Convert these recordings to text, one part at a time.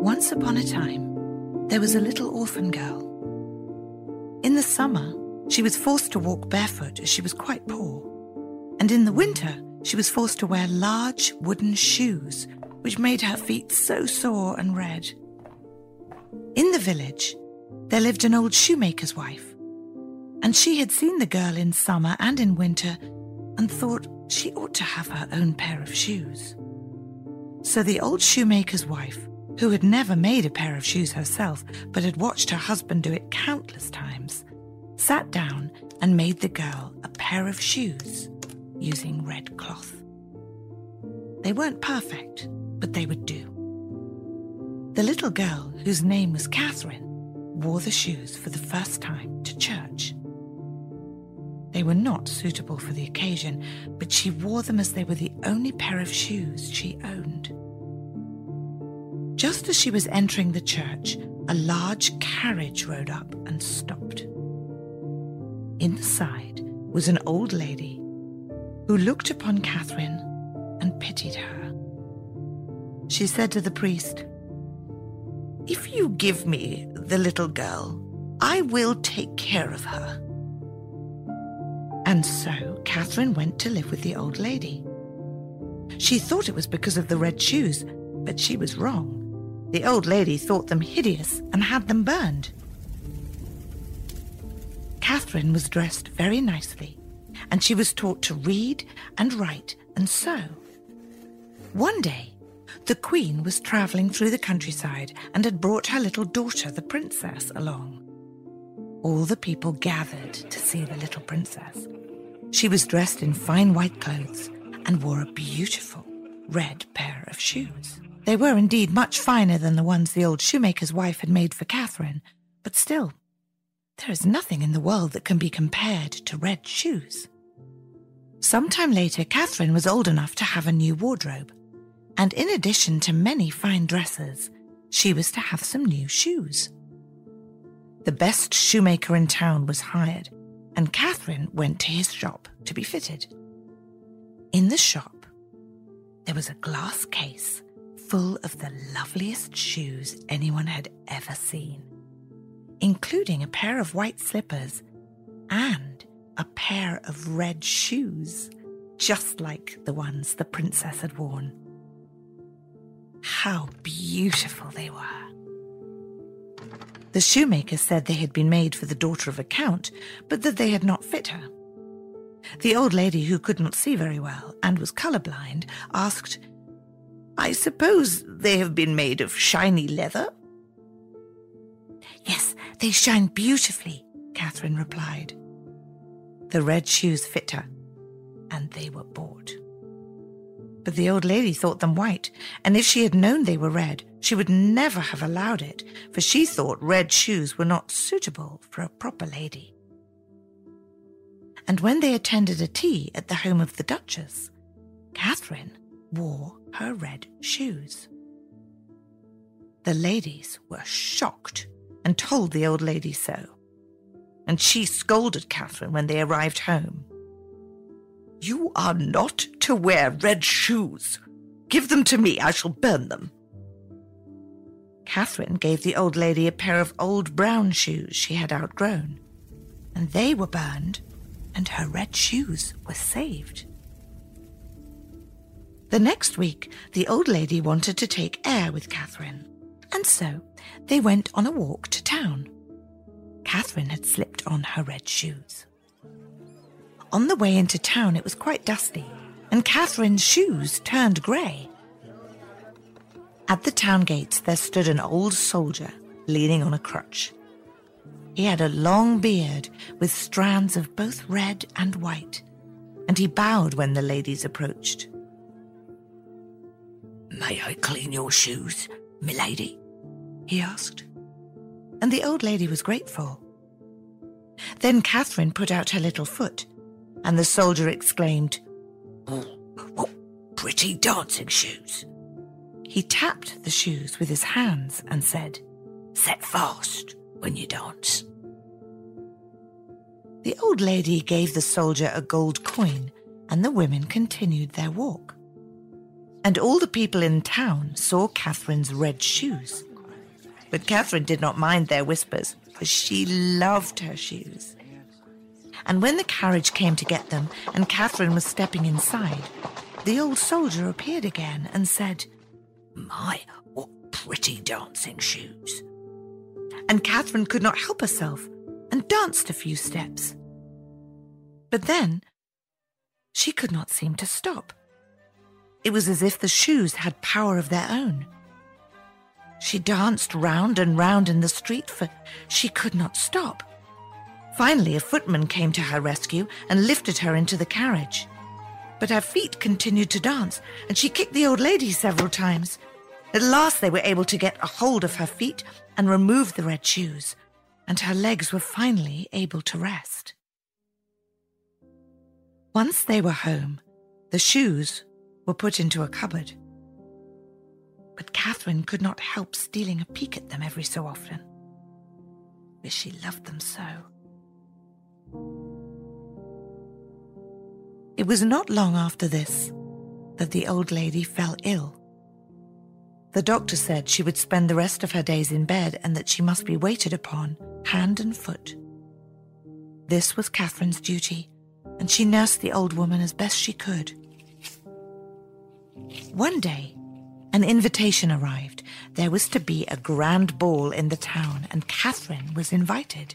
Once upon a time, there was a little orphan girl. In the summer, she was forced to walk barefoot as she was quite poor. And in the winter, she was forced to wear large wooden shoes, which made her feet so sore and red. In the village, there lived an old shoemaker's wife, and she had seen the girl in summer and in winter and thought she ought to have her own pair of shoes. So the old shoemaker's wife, who had never made a pair of shoes herself but had watched her husband do it countless times, sat down and made the girl a pair of shoes using red cloth. They weren't perfect, but they would do. The little girl, whose name was Catherine, wore the shoes for the first time to church. They were not suitable for the occasion, but she wore them as they were the only pair of shoes she owned. Just as she was entering the church, a large carriage rode up and stopped. Inside was an old lady who looked upon Catherine and pitied her. She said to the priest, If you give me the little girl, I will take care of her. And so Catherine went to live with the old lady. She thought it was because of the red shoes, but she was wrong. The old lady thought them hideous and had them burned. Catherine was dressed very nicely, and she was taught to read and write and sew. One day, the Queen was travelling through the countryside and had brought her little daughter, the princess, along. All the people gathered to see the little princess. She was dressed in fine white clothes and wore a beautiful red pair of shoes. They were indeed much finer than the ones the old shoemaker's wife had made for Catherine, but still there is nothing in the world that can be compared to red shoes. Some time later, Catherine was old enough to have a new wardrobe, and in addition to many fine dresses, she was to have some new shoes. The best shoemaker in town was hired, and Catherine went to his shop to be fitted. In the shop, there was a glass case full of the loveliest shoes anyone had ever seen including a pair of white slippers and a pair of red shoes, just like the ones the princess had worn. How beautiful they were! The shoemaker said they had been made for the daughter of a count, but that they had not fit her. The old lady, who could not see very well and was colour-blind, asked, I suppose they have been made of shiny leather? Yes, they shine beautifully, Catherine replied. The red shoes fit her, and they were bought. But the old lady thought them white, and if she had known they were red, she would never have allowed it, for she thought red shoes were not suitable for a proper lady. And when they attended a tea at the home of the Duchess, Catherine wore her red shoes. The ladies were shocked and told the old lady so. And she scolded Catherine when they arrived home. You are not to wear red shoes. Give them to me, I shall burn them. Catherine gave the old lady a pair of old brown shoes she had outgrown, and they were burned, and her red shoes were saved. The next week, the old lady wanted to take air with Catherine, and so they went on a walk to town. Catherine had slipped on her red shoes. On the way into town, it was quite dusty, and Catherine's shoes turned grey. At the town gates, there stood an old soldier leaning on a crutch. He had a long beard with strands of both red and white, and he bowed when the ladies approached. May I clean your shoes, milady? he asked. And the old lady was grateful. Then Catherine put out her little foot, and the soldier exclaimed, Oh, what pretty dancing shoes! He tapped the shoes with his hands and said, Set fast when you dance. The old lady gave the soldier a gold coin, and the women continued their walk. And all the people in town saw Catherine's red shoes. But Catherine did not mind their whispers, for she loved her shoes. And when the carriage came to get them and Catherine was stepping inside, the old soldier appeared again and said, My, what pretty dancing shoes. And Catherine could not help herself and danced a few steps. But then she could not seem to stop. It was as if the shoes had power of their own. She danced round and round in the street, for she could not stop. Finally, a footman came to her rescue and lifted her into the carriage. But her feet continued to dance, and she kicked the old lady several times. At last, they were able to get a hold of her feet and remove the red shoes, and her legs were finally able to rest. Once they were home, the shoes were put into a cupboard. But Catherine could not help stealing a peek at them every so often, because she loved them so. It was not long after this that the old lady fell ill. The doctor said she would spend the rest of her days in bed and that she must be waited upon, hand and foot. This was Catherine's duty, and she nursed the old woman as best she could. One day, an invitation arrived. There was to be a grand ball in the town, and Catherine was invited.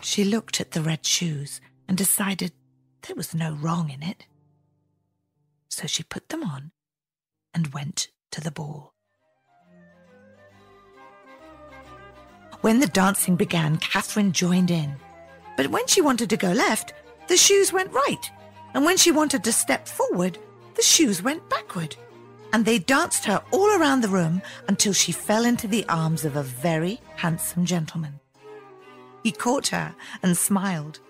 She looked at the red shoes and decided there was no wrong in it. So she put them on and went to the ball. When the dancing began, Catherine joined in. But when she wanted to go left, the shoes went right. And when she wanted to step forward, the shoes went backward. And they danced her all around the room until she fell into the arms of a very handsome gentleman. He caught her and smiled.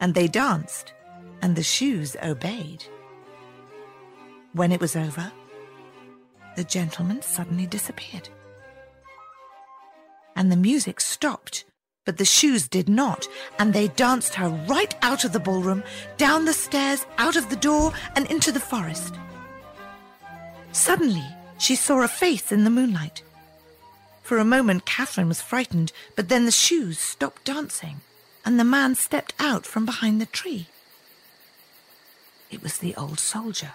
And they danced, and the shoes obeyed. When it was over, the gentleman suddenly disappeared. And the music stopped, but the shoes did not, and they danced her right out of the ballroom, down the stairs, out of the door, and into the forest. Suddenly, she saw a face in the moonlight. For a moment, Catherine was frightened, but then the shoes stopped dancing, and the man stepped out from behind the tree. It was the old soldier.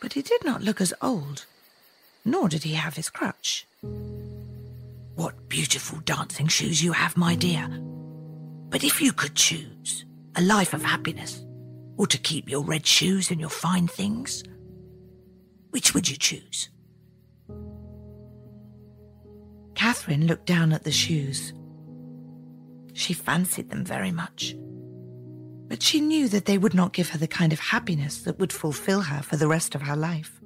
But he did not look as old, nor did he have his crutch. What beautiful dancing shoes you have, my dear. But if you could choose a life of happiness, or to keep your red shoes and your fine things, which would you choose? Catherine looked down at the shoes. She fancied them very much, but she knew that they would not give her the kind of happiness that would fulfill her for the rest of her life.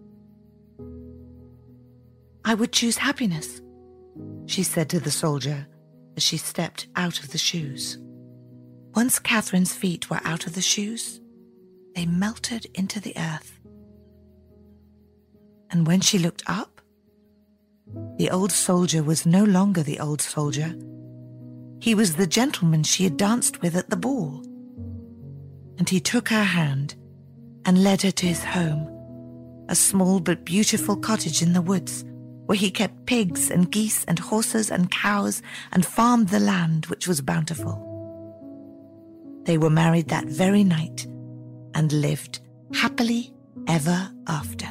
I would choose happiness, she said to the soldier as she stepped out of the shoes. Once Catherine's feet were out of the shoes, they melted into the earth. And when she looked up, the old soldier was no longer the old soldier. He was the gentleman she had danced with at the ball. And he took her hand and led her to his home, a small but beautiful cottage in the woods where he kept pigs and geese and horses and cows and farmed the land which was bountiful. They were married that very night and lived happily ever after.